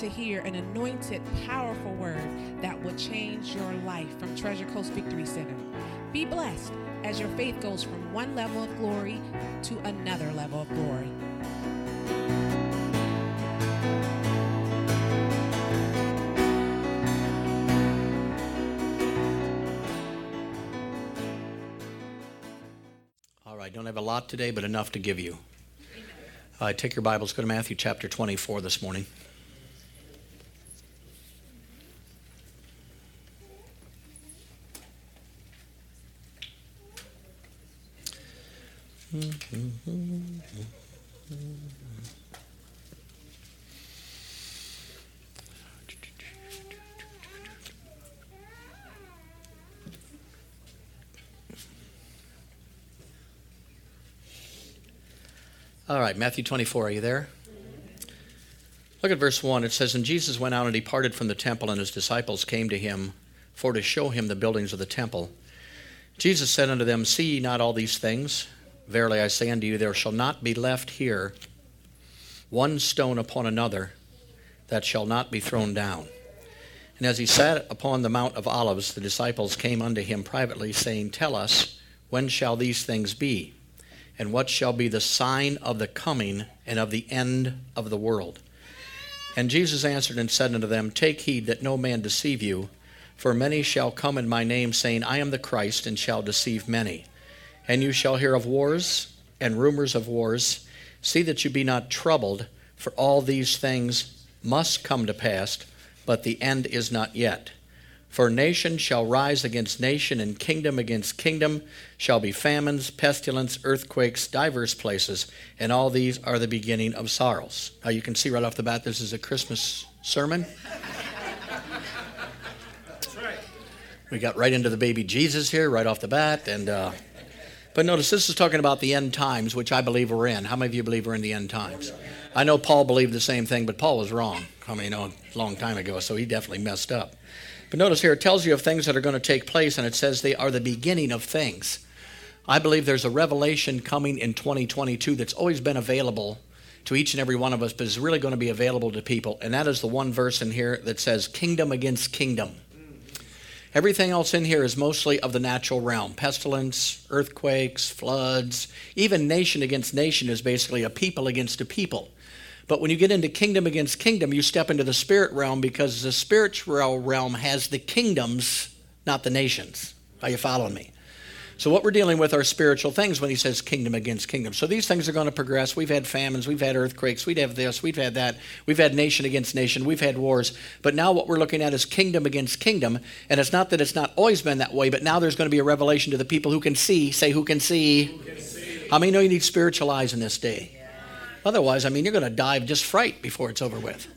to hear an anointed, powerful word that will change your life from Treasure Coast Victory Center. Be blessed as your faith goes from one level of glory to another level of glory. All right, don't have a lot today, but enough to give you. Uh, take your Bibles, go to Matthew chapter 24 this morning. All right, Matthew 24, are you there? Look at verse 1. It says, And Jesus went out and departed from the temple, and his disciples came to him for to show him the buildings of the temple. Jesus said unto them, See ye not all these things? Verily I say unto you, there shall not be left here one stone upon another that shall not be thrown down. And as he sat upon the Mount of Olives, the disciples came unto him privately, saying, Tell us, when shall these things be? And what shall be the sign of the coming and of the end of the world? And Jesus answered and said unto them, Take heed that no man deceive you, for many shall come in my name, saying, I am the Christ, and shall deceive many. And you shall hear of wars and rumors of wars. See that you be not troubled, for all these things must come to pass, but the end is not yet. For nation shall rise against nation, and kingdom against kingdom, shall be famines, pestilence, earthquakes, divers places, and all these are the beginning of sorrows. Now you can see right off the bat this is a Christmas sermon. Right. We got right into the baby Jesus here, right off the bat, and uh, but notice this is talking about the end times, which I believe we're in. How many of you believe we're in the end times? I know Paul believed the same thing, but Paul was wrong. I mean, you know, a long time ago, so he definitely messed up. But notice here, it tells you of things that are going to take place, and it says they are the beginning of things. I believe there's a revelation coming in 2022 that's always been available to each and every one of us, but is really going to be available to people. And that is the one verse in here that says, Kingdom against kingdom. Everything else in here is mostly of the natural realm pestilence, earthquakes, floods, even nation against nation is basically a people against a people. But when you get into kingdom against kingdom, you step into the spirit realm because the spiritual realm has the kingdoms, not the nations. Are you following me? So, what we're dealing with are spiritual things when he says kingdom against kingdom. So, these things are going to progress. We've had famines, we've had earthquakes, we've had this, we've had that, we've had nation against nation, we've had wars. But now, what we're looking at is kingdom against kingdom. And it's not that it's not always been that way, but now there's going to be a revelation to the people who can see. Say, who can see? Who can see? How many know you need spiritual eyes in this day? Otherwise, I mean, you're going to die of just fright before it's over with.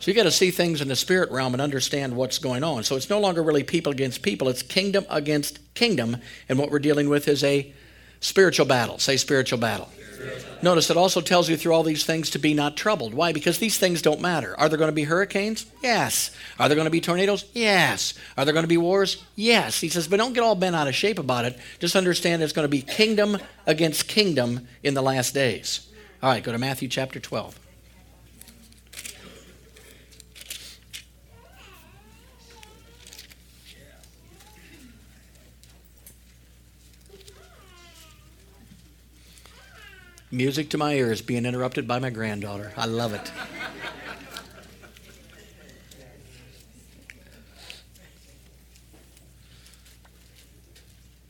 So you got to see things in the spirit realm and understand what's going on. So it's no longer really people against people, it's kingdom against kingdom. And what we're dealing with is a spiritual battle. Say spiritual battle. Spiritual. Notice it also tells you through all these things to be not troubled. Why? Because these things don't matter. Are there going to be hurricanes? Yes. Are there going to be tornadoes? Yes. Are there going to be wars? Yes. He says, but don't get all bent out of shape about it. Just understand it's going to be kingdom against kingdom in the last days. All right, go to Matthew chapter 12. Music to my ears being interrupted by my granddaughter. I love it.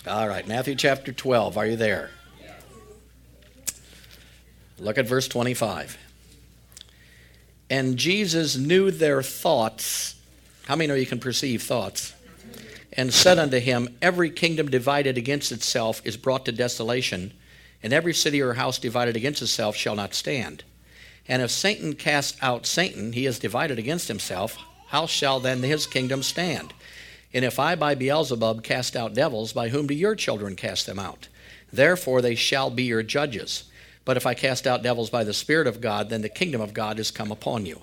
All right, Matthew chapter 12. Are you there? Look at verse 25. And Jesus knew their thoughts. How many know you can perceive thoughts? And said unto him, Every kingdom divided against itself is brought to desolation and every city or house divided against itself shall not stand. And if Satan cast out Satan, he is divided against himself. How shall then his kingdom stand? And if I by Beelzebub cast out devils, by whom do your children cast them out? Therefore they shall be your judges. But if I cast out devils by the Spirit of God, then the kingdom of God is come upon you.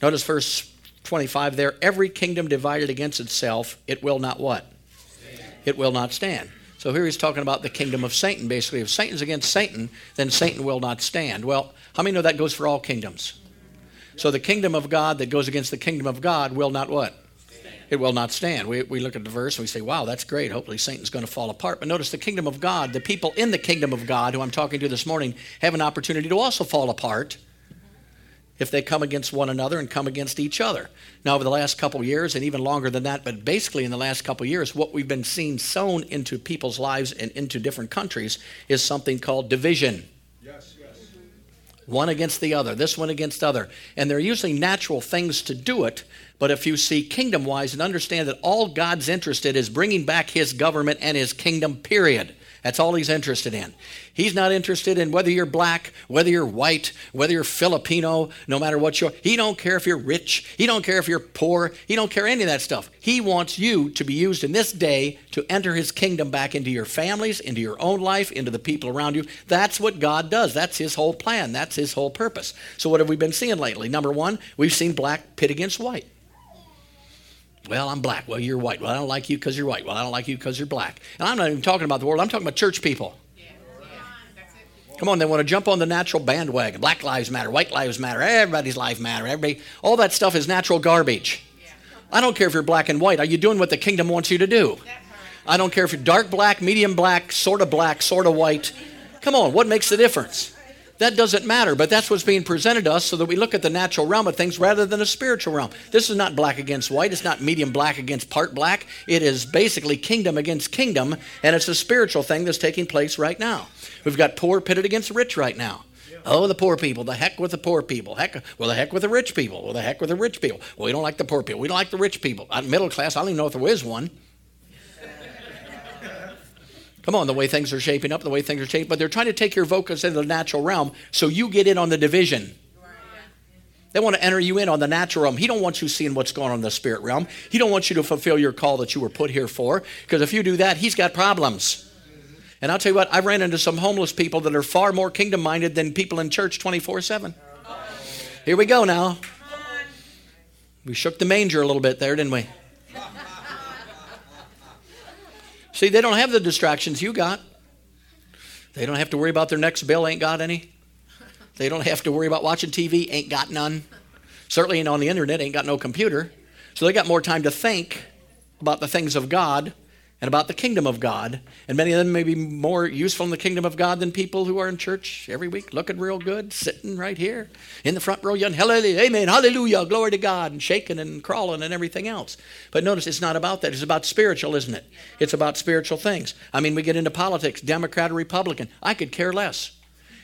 Notice verse 25 there every kingdom divided against itself, it will not what? Stand. It will not stand. So here he's talking about the kingdom of Satan, basically. If Satan's against Satan, then Satan will not stand. Well, how many know that goes for all kingdoms? So the kingdom of God that goes against the kingdom of God will not what? It will not stand. We, we look at the verse and we say, wow, that's great. Hopefully Satan's going to fall apart. But notice the kingdom of God, the people in the kingdom of God who I'm talking to this morning have an opportunity to also fall apart if they come against one another and come against each other. Now, over the last couple years, and even longer than that, but basically in the last couple years, what we've been seeing sown into people's lives and into different countries is something called division. Yes, yes. One against the other, this one against other. And they're usually natural things to do it, but if you see kingdom wise and understand that all God's interested is bringing back his government and his kingdom, period. That's all he's interested in. He's not interested in whether you're black, whether you're white, whether you're Filipino, no matter what you're. He don't care if you're rich. He don't care if you're poor. He don't care any of that stuff. He wants you to be used in this day to enter his kingdom back into your families, into your own life, into the people around you. That's what God does. That's his whole plan. That's his whole purpose. So what have we been seeing lately? Number 1, we've seen black pit against white. Well, I'm black. Well, you're white. Well, I don't like you because you're white. Well, I don't like you because you're black. And I'm not even talking about the world. I'm talking about church people. Come on, they want to jump on the natural bandwagon. Black lives matter, white lives matter, everybody's life matter. Everybody, all that stuff is natural garbage. I don't care if you're black and white. Are you doing what the kingdom wants you to do? I don't care if you're dark black, medium black, sort of black, sort of white. Come on, what makes the difference? That doesn't matter, but that's what's being presented to us so that we look at the natural realm of things rather than a spiritual realm. This is not black against white. It's not medium black against part black. It is basically kingdom against kingdom, and it's a spiritual thing that's taking place right now. We've got poor pitted against rich right now. Oh, the poor people. The heck with the poor people. Heck, well, the heck with the rich people. Well, the heck with the rich people. Well, we don't like the poor people. We don't like the rich people. Middle class, I don't even know if there is one. Come on, the way things are shaping up, the way things are shaping, but they're trying to take your focus into the natural realm so you get in on the division. They want to enter you in on the natural realm. He don't want you seeing what's going on in the spirit realm. He don't want you to fulfill your call that you were put here for. Because if you do that, he's got problems. And I'll tell you what, I ran into some homeless people that are far more kingdom minded than people in church 24 7. Here we go now. We shook the manger a little bit there, didn't we? See, they don't have the distractions you got. They don't have to worry about their next bill, ain't got any. They don't have to worry about watching TV, ain't got none. Certainly ain't on the internet, ain't got no computer. So they got more time to think about the things of God and about the kingdom of God. And many of them may be more useful in the kingdom of God than people who are in church every week, looking real good, sitting right here in the front row, yelling, Hallelujah, Amen, Hallelujah, glory to God, and shaking and crawling and everything else. But notice it's not about that. It's about spiritual, isn't it? It's about spiritual things. I mean, we get into politics, Democrat or Republican. I could care less.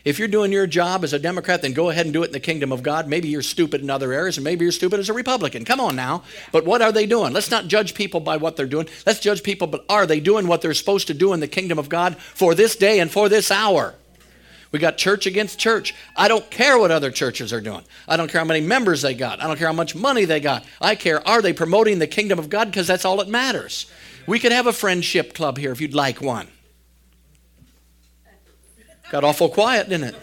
If you're doing your job as a Democrat, then go ahead and do it in the kingdom of God. Maybe you're stupid in other areas, and maybe you're stupid as a Republican. Come on now. But what are they doing? Let's not judge people by what they're doing. Let's judge people, but are they doing what they're supposed to do in the kingdom of God for this day and for this hour? We got church against church. I don't care what other churches are doing. I don't care how many members they got. I don't care how much money they got. I care, are they promoting the kingdom of God? Because that's all that matters. We could have a friendship club here if you'd like one. Got awful quiet, didn't it?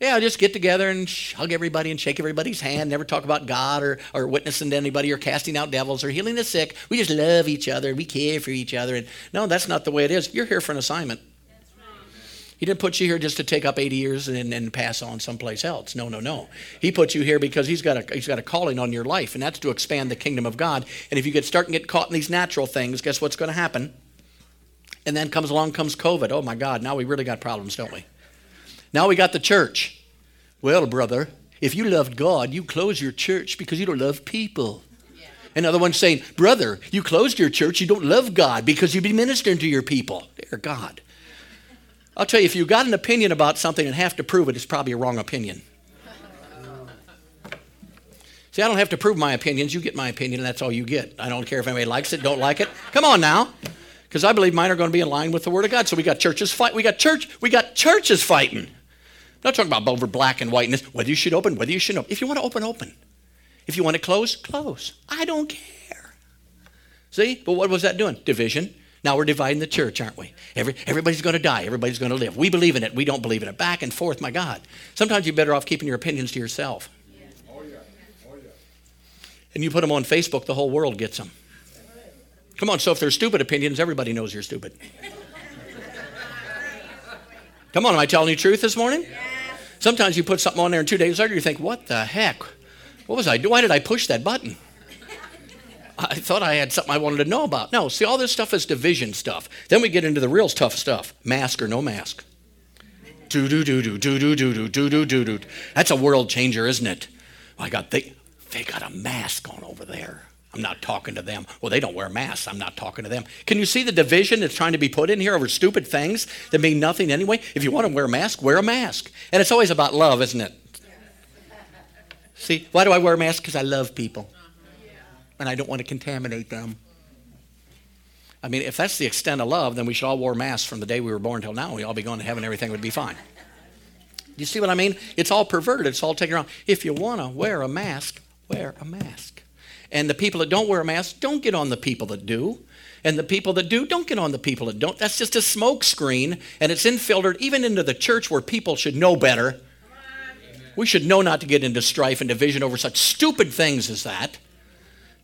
Yeah, just get together and hug everybody and shake everybody's hand. Never talk about God or, or witnessing to anybody or casting out devils or healing the sick. We just love each other. We care for each other. And no, that's not the way it is. You're here for an assignment. He didn't put you here just to take up 80 years and, and pass on someplace else. No, no, no. He put you here because he's got, a, he's got a calling on your life, and that's to expand the kingdom of God. And if you get start and get caught in these natural things, guess what's going to happen? And then comes along comes COVID. Oh my God, now we really got problems, don't we? Now we got the church. Well, brother, if you loved God, you close your church because you don't love people. Another one saying, Brother, you closed your church, you don't love God because you be ministering to your people. Dear God. I'll tell you, if you've got an opinion about something and have to prove it, it's probably a wrong opinion. See, I don't have to prove my opinions. You get my opinion, and that's all you get. I don't care if anybody likes it, don't like it. Come on now because I believe mine are going to be in line with the Word of God. So we got churches fight. We got church. We got churches fighting. I'm not talking about over black and whiteness. Whether you should open, whether you shouldn't open. If you want to open, open. If you want to close, close. I don't care. See, but what was that doing? Division. Now we're dividing the church, aren't we? Every, everybody's going to die. Everybody's going to live. We believe in it. We don't believe in it. Back and forth, my God. Sometimes you're better off keeping your opinions to yourself. Oh, yeah. Oh, yeah. And you put them on Facebook, the whole world gets them. Come on, so if they're stupid opinions, everybody knows you're stupid. Come on, am I telling you truth this morning? Sometimes you put something on there and two days later you think, what the heck? What was I doing? Why did I push that button? I thought I had something I wanted to know about. No, see, all this stuff is division stuff. Then we get into the real tough stuff mask or no mask. Do do do do do do do do do do do do. That's a world changer, isn't it? I got they they got a mask on over there. I'm not talking to them. Well, they don't wear masks. I'm not talking to them. Can you see the division that's trying to be put in here over stupid things that mean nothing anyway? If you want to wear a mask, wear a mask. And it's always about love, isn't it? See, why do I wear a mask? Because I love people. Uh-huh. And I don't want to contaminate them. I mean, if that's the extent of love, then we should all wear masks from the day we were born till now. We all be going to heaven, everything would be fine. You see what I mean? It's all perverted. It's all taken around. If you want to wear a mask, wear a mask. And the people that don't wear a mask, don't get on the people that do. And the people that do, don't get on the people that don't. That's just a smoke screen, and it's infiltrated even into the church where people should know better. We should know not to get into strife and division over such stupid things as that.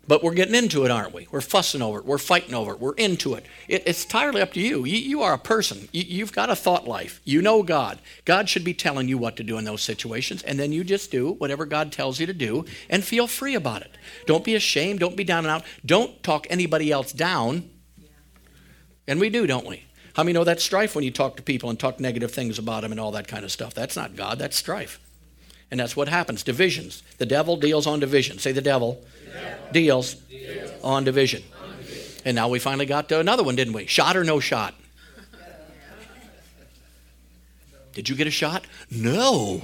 But we're getting into it, aren't we? We're fussing over it. We're fighting over it. We're into it. it it's entirely up to you. you. You, are a person. You, have got a thought life. You know God. God should be telling you what to do in those situations, and then you just do whatever God tells you to do and feel free about it. Don't be ashamed. Don't be down and out. Don't talk anybody else down. And we do, don't we? How many know that's strife when you talk to people and talk negative things about them and all that kind of stuff? That's not God, that's strife. And that's what happens divisions. The devil deals on division. Say the devil, the devil. Deals, deals, on, division. on division. And now we finally got to another one, didn't we? Shot or no shot? Did you get a shot? No.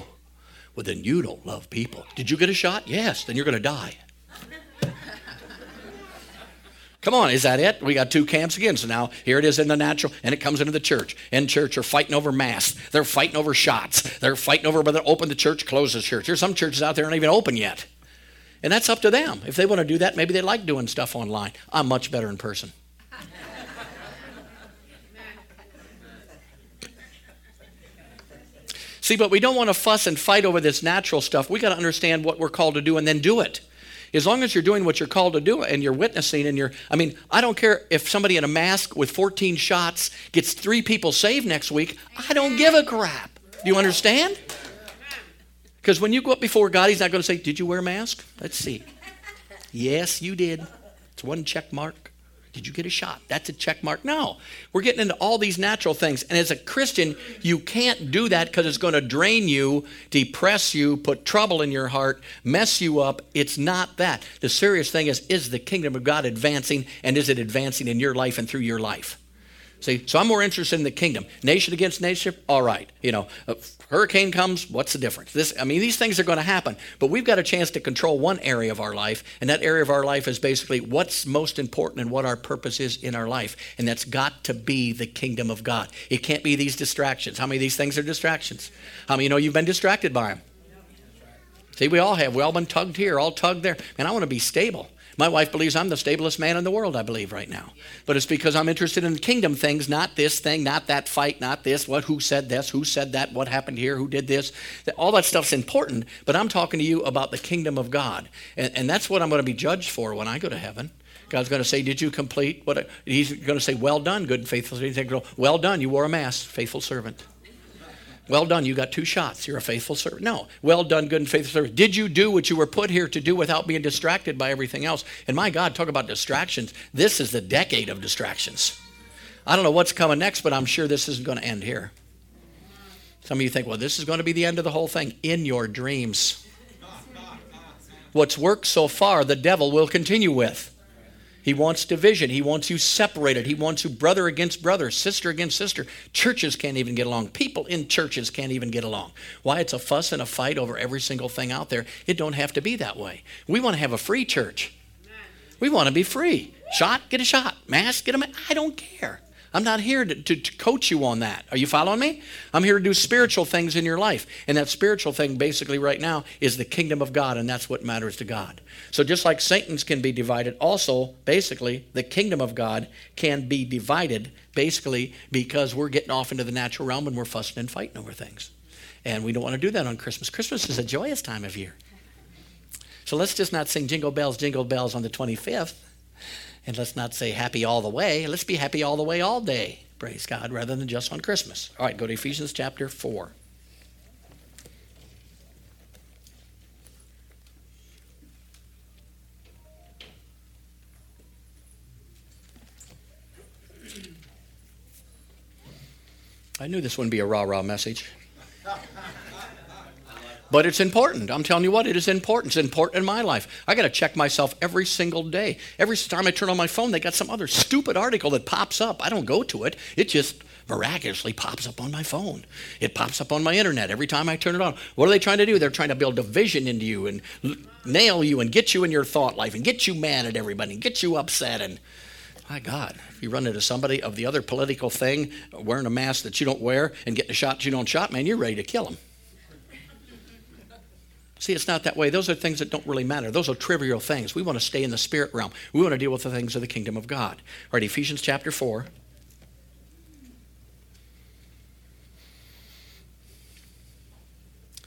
Well, then you don't love people. Did you get a shot? Yes. Then you're going to die. Come on, is that it? We got two camps again. So now here it is in the natural, and it comes into the church. In church, are fighting over masks. They're fighting over shots. They're fighting over whether to open the church, close the church. There's some churches out there aren't even open yet. And that's up to them. If they want to do that, maybe they like doing stuff online. I'm much better in person. See, but we don't want to fuss and fight over this natural stuff. We got to understand what we're called to do and then do it. As long as you're doing what you're called to do and you're witnessing and you're, I mean, I don't care if somebody in a mask with 14 shots gets three people saved next week. I don't give a crap. Do you understand? Because when you go up before God, He's not going to say, Did you wear a mask? Let's see. yes, you did. It's one check mark. Did you get a shot? That's a check mark. No. We're getting into all these natural things. And as a Christian, you can't do that because it's going to drain you, depress you, put trouble in your heart, mess you up. It's not that. The serious thing is is the kingdom of God advancing and is it advancing in your life and through your life? See, so I'm more interested in the kingdom. Nation against nation, all right. You know, uh, hurricane comes, what's the difference? This, I mean, these things are going to happen, but we've got a chance to control one area of our life, and that area of our life is basically what's most important and what our purpose is in our life, and that's got to be the kingdom of God. It can't be these distractions. How many of these things are distractions? How many you know you've been distracted by them? See, we all have. We all been tugged here, all tugged there. and I want to be stable. My wife believes I'm the stablest man in the world, I believe, right now. But it's because I'm interested in kingdom things, not this thing, not that fight, not this, what, who said this, who said that, what happened here, who did this. All that stuff's important, but I'm talking to you about the kingdom of God. And, and that's what I'm going to be judged for when I go to heaven. God's going to say, Did you complete what? He's going to say, Well done, good and faithful servant. Well done, you wore a mask, faithful servant. Well done, you got two shots. You're a faithful servant. No. Well done, good and faithful servant. Did you do what you were put here to do without being distracted by everything else? And my God, talk about distractions. This is the decade of distractions. I don't know what's coming next, but I'm sure this isn't going to end here. Some of you think, well, this is going to be the end of the whole thing. In your dreams. What's worked so far, the devil will continue with. He wants division. He wants you separated. He wants you brother against brother, sister against sister. Churches can't even get along. People in churches can't even get along. Why? It's a fuss and a fight over every single thing out there. It don't have to be that way. We want to have a free church. We want to be free. Shot, get a shot. Mask, get a mask. I don't care. I'm not here to, to, to, coach you on that. Are you following me? I'm here to do spiritual things in your life. And that spiritual thing, basically, right now, is the kingdom of God, and that's what matters to God. So, just like Satan's can be divided, also, basically, the kingdom of God can be divided, basically, because we're getting off into the natural realm and we're fussing and fighting over things. And we don't want to do that on Christmas. Christmas is a joyous time of year. So, let's just not sing Jingle Bells, Jingle Bells on the 25th and let's not say happy all the way. Let's be happy all the way all day, praise God, rather than just on Christmas. All right, go to Ephesians chapter 4. I knew this wouldn't be a rah rah message. But it's important. I'm telling you what, it is important. It's important in my life. I got to check myself every single day. Every time I turn on my phone, they got some other stupid article that pops up. I don't go to it. It just miraculously pops up on my phone. It pops up on my internet every time I turn it on. What are they trying to do? They're trying to build division into you and nail you and get you in your thought life and get you mad at everybody and get you upset and my God, if you run into somebody of the other political thing, wearing a mask that you don't wear and getting a shot you don't shot, man, you're ready to kill them. See, it's not that way. Those are things that don't really matter. Those are trivial things. We want to stay in the spirit realm. We want to deal with the things of the kingdom of God. All right, Ephesians chapter 4.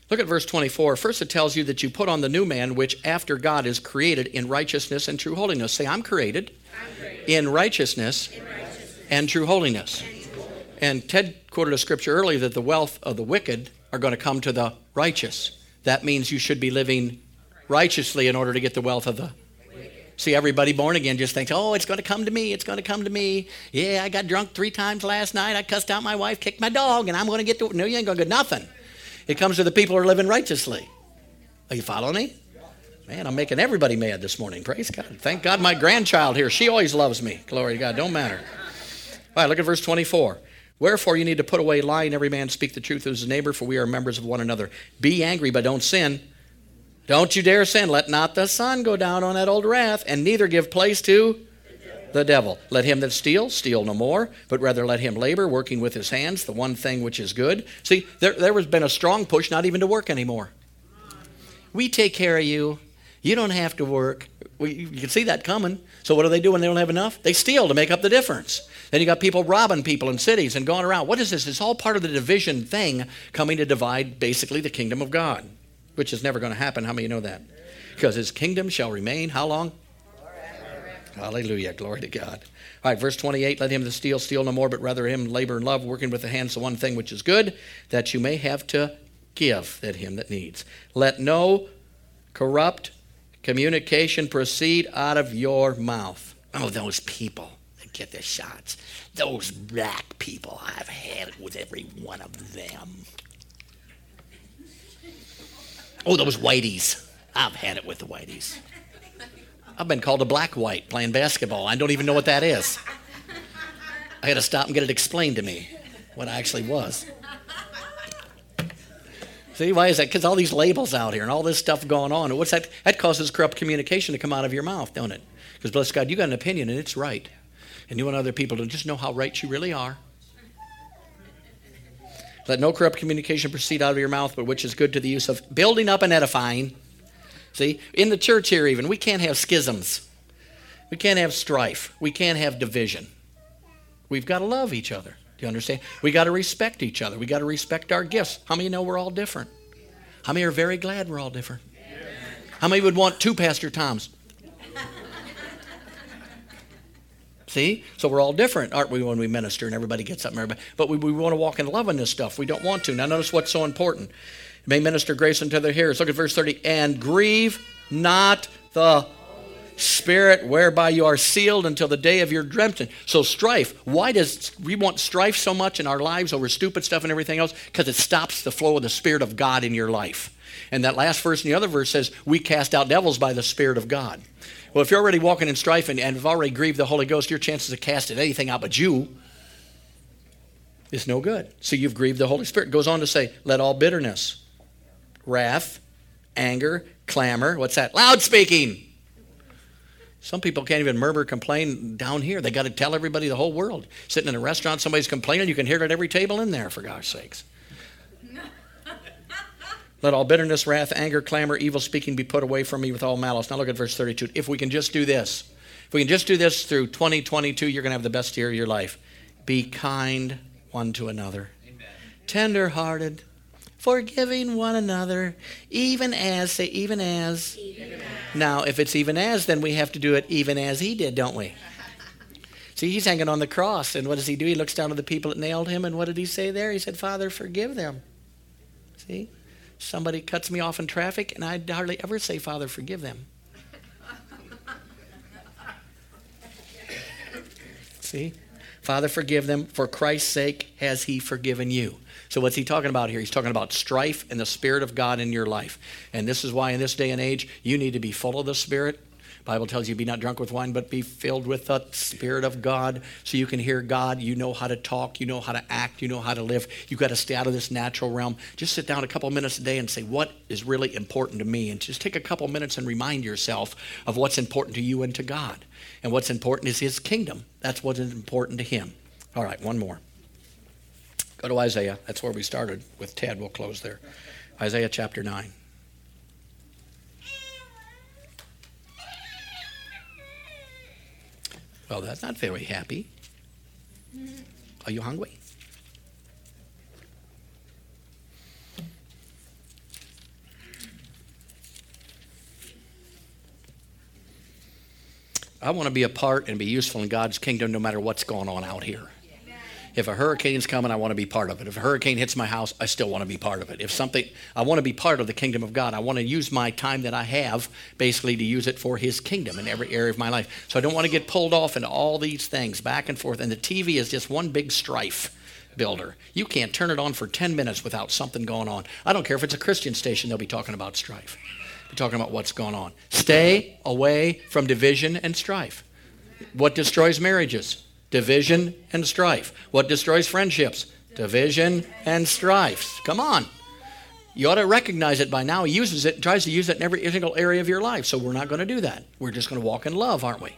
Look at verse 24. First, it tells you that you put on the new man, which after God is created in righteousness and true holiness. Say, I'm created, I'm created. In, righteousness in righteousness and true holiness. And, true holiness. and Ted quoted a scripture earlier that the wealth of the wicked are going to come to the righteous. That means you should be living righteously in order to get the wealth of the See, everybody born again just thinks, oh, it's going to come to me. It's going to come to me. Yeah, I got drunk three times last night. I cussed out my wife, kicked my dog, and I'm going to get to. No, you ain't going to get nothing. It comes to the people who are living righteously. Are you following me? Man, I'm making everybody mad this morning. Praise God. Thank God my grandchild here, she always loves me. Glory to God. Don't matter. All right, look at verse 24. Wherefore you need to put away lying, every man speak the truth to his neighbor, for we are members of one another. Be angry, but don't sin. Don't you dare sin. Let not the sun go down on that old wrath, and neither give place to the devil. Let him that steals steal no more, but rather let him labor, working with his hands, the one thing which is good. See, there, there has been a strong push not even to work anymore. We take care of you. You don't have to work. We, you can see that coming. So what do they do when they don't have enough? They steal to make up the difference. Then you got people robbing people in cities and going around. What is this? It's all part of the division thing coming to divide basically the kingdom of God, which is never going to happen. How many know that? Because his kingdom shall remain how long? Hallelujah. Glory to God. All right, verse 28 Let him that steal steal no more, but rather him labor and love, working with the hands the one thing which is good, that you may have to give that him that needs. Let no corrupt communication proceed out of your mouth. Oh, those people get the shots. Those black people, I've had it with every one of them. Oh, those whiteys. I've had it with the whiteys. I've been called a black white playing basketball. I don't even know what that is. I had to stop and get it explained to me what I actually was. See, why is that? Because all these labels out here and all this stuff going on. what's that? That causes corrupt communication to come out of your mouth, don't it? Because bless God, you got an opinion and it's right. And you want other people to just know how right you really are. Let no corrupt communication proceed out of your mouth, but which is good to the use of building up and edifying See, in the church here, even, we can't have schisms. We can't have strife. We can't have division. We've got to love each other. Do you understand? We got to respect each other. We got to respect our gifts. How many know we're all different? How many are very glad we're all different? How many would want two Pastor Toms? See? So we're all different, aren't we, when we minister and everybody gets up and everybody. But we, we want to walk in love in this stuff. We don't want to. Now, notice what's so important may minister grace unto their hearers. Look at verse 30. And grieve not the Spirit whereby you are sealed until the day of your redemption. So strife. Why does we want strife so much in our lives over stupid stuff and everything else? Because it stops the flow of the Spirit of God in your life. And that last verse in the other verse says, We cast out devils by the Spirit of God. Well, if you're already walking in strife and, and have already grieved the Holy Ghost, your chances of casting anything out but you is no good. So you've grieved the Holy Spirit. It goes on to say, Let all bitterness wrath, anger, clamor. What's that? Loud speaking. Some people can't even murmur, complain down here. They got to tell everybody, the whole world. Sitting in a restaurant, somebody's complaining. You can hear it at every table in there, for God's sakes. Let all bitterness, wrath, anger, clamor, evil speaking be put away from me with all malice. Now look at verse 32. If we can just do this, if we can just do this through 2022, you're going to have the best year of your life. Be kind one to another, tender hearted, forgiving one another, even as, say, even as. even as. Now, if it's even as, then we have to do it even as he did, don't we? See, he's hanging on the cross, and what does he do? He looks down at the people that nailed him, and what did he say there? He said, Father, forgive them. See? Somebody cuts me off in traffic, and I hardly ever say, Father, forgive them. See? Father, forgive them. For Christ's sake has he forgiven you. So, what's he talking about here? He's talking about strife and the Spirit of God in your life. And this is why, in this day and age, you need to be full of the Spirit. Bible tells you be not drunk with wine, but be filled with the Spirit of God so you can hear God. You know how to talk, you know how to act, you know how to live. You've got to stay out of this natural realm. Just sit down a couple minutes a day and say, What is really important to me? And just take a couple minutes and remind yourself of what's important to you and to God. And what's important is His kingdom. That's what is important to Him. All right, one more. Go to Isaiah. That's where we started with Ted. We'll close there. Isaiah chapter 9. Well, that's not very happy. Are you hungry? I want to be a part and be useful in God's kingdom no matter what's going on out here. If a hurricane's coming, I want to be part of it. If a hurricane hits my house, I still want to be part of it. If something, I want to be part of the kingdom of God. I want to use my time that I have basically to use it for His kingdom in every area of my life. So I don't want to get pulled off into all these things back and forth. And the TV is just one big strife builder. You can't turn it on for 10 minutes without something going on. I don't care if it's a Christian station, they'll be talking about strife. Be talking about what's going on. Stay away from division and strife. What destroys marriages? Division and strife. What destroys friendships? Division and strife. Come on. You ought to recognize it by now. He uses it, tries to use it in every single area of your life. So we're not going to do that. We're just going to walk in love, aren't we?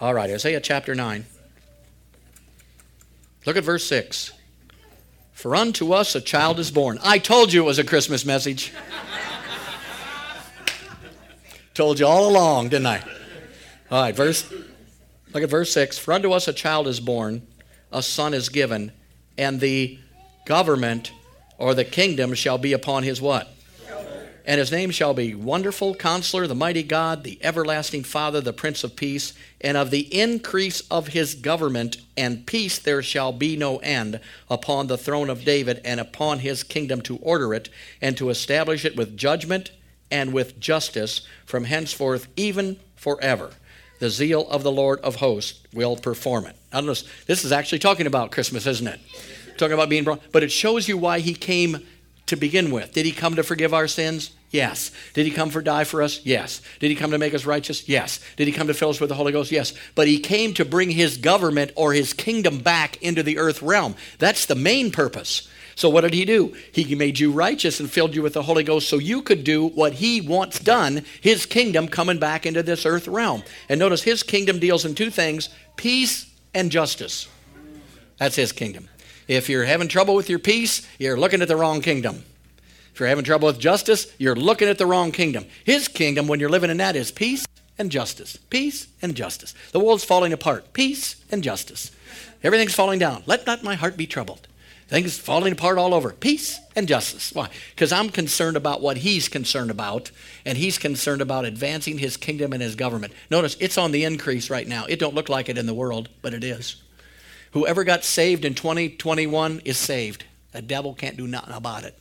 All right, Isaiah chapter 9. Look at verse 6. For unto us a child is born. I told you it was a Christmas message. told you all along, didn't I? All right, verse Look at verse 6. For unto us a child is born, a son is given, and the government or the kingdom shall be upon his what? And his name shall be Wonderful Counselor, the Mighty God, the Everlasting Father, the Prince of Peace. And of the increase of his government and peace there shall be no end upon the throne of David and upon his kingdom to order it and to establish it with judgment and with justice from henceforth even forever the zeal of the Lord of hosts will perform it. Know, this is actually talking about Christmas, isn't it? Talking about being brought, but it shows you why he came to begin with. Did he come to forgive our sins? Yes. Did he come for die for us? Yes. Did he come to make us righteous? Yes. Did he come to fill us with the Holy Ghost? Yes. But he came to bring his government or his kingdom back into the earth realm. That's the main purpose. So, what did he do? He made you righteous and filled you with the Holy Ghost so you could do what he wants done, his kingdom coming back into this earth realm. And notice his kingdom deals in two things peace and justice. That's his kingdom. If you're having trouble with your peace, you're looking at the wrong kingdom. If you're having trouble with justice, you're looking at the wrong kingdom. His kingdom, when you're living in that, is peace and justice. Peace and justice. The world's falling apart. Peace and justice. Everything's falling down. Let not my heart be troubled. Things falling apart all over. Peace and justice. Why? Because I'm concerned about what he's concerned about, and he's concerned about advancing his kingdom and his government. Notice it's on the increase right now. It don't look like it in the world, but it is. Whoever got saved in 2021 is saved. The devil can't do nothing about it.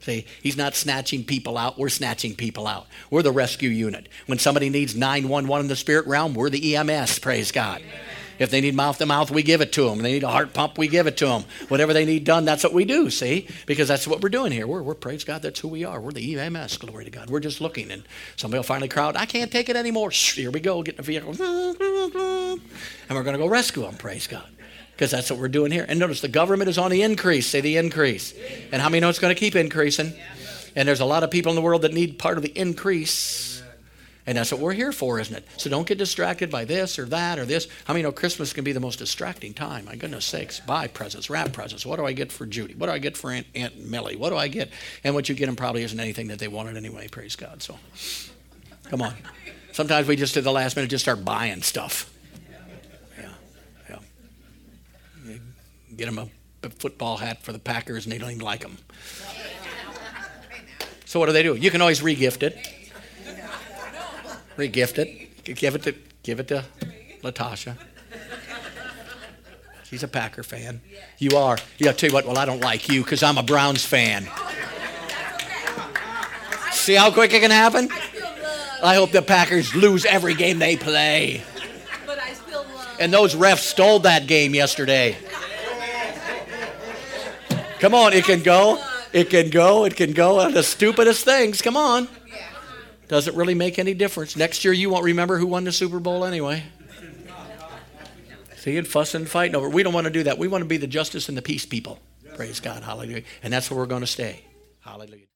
See, he's not snatching people out. We're snatching people out. We're the rescue unit. When somebody needs 911 in the spirit realm, we're the EMS, praise God. Amen. If they need mouth to mouth, we give it to them. If they need a heart pump, we give it to them. Whatever they need done, that's what we do, see? Because that's what we're doing here. We're, we're praise God, that's who we are. We're the EMS, glory to God. We're just looking, and somebody will finally crowd, I can't take it anymore. Shh, here we go, get in the vehicle. And we're going to go rescue them, praise God because that's what we're doing here. And notice the government is on the increase. Say the increase. And how many know it's going to keep increasing? And there's a lot of people in the world that need part of the increase. And that's what we're here for, isn't it? So don't get distracted by this or that or this. How many know Christmas can be the most distracting time? My goodness sakes. Buy presents, wrap presents. What do I get for Judy? What do I get for Aunt, Aunt Millie? What do I get? And what you get them probably isn't anything that they wanted anyway, praise God. So come on. Sometimes we just at the last minute just start buying stuff. Yeah, yeah. Get them a football hat for the Packers and they don't even like them. So what do they do? You can always regift it. Regift it. Give it to give it to Latasha. She's a Packer fan. You are. Yeah, I'll tell you what, well, I don't like you because I'm a Browns fan. See how quick it can happen? I hope the Packers lose every game they play. And those refs stole that game yesterday. Come on, it can go. It can go. It can go. The stupidest things. Come on. Doesn't really make any difference. Next year, you won't remember who won the Super Bowl anyway. See, and fussing and fighting over. We don't want to do that. We want to be the justice and the peace people. Praise God. Hallelujah. And that's where we're going to stay. Hallelujah.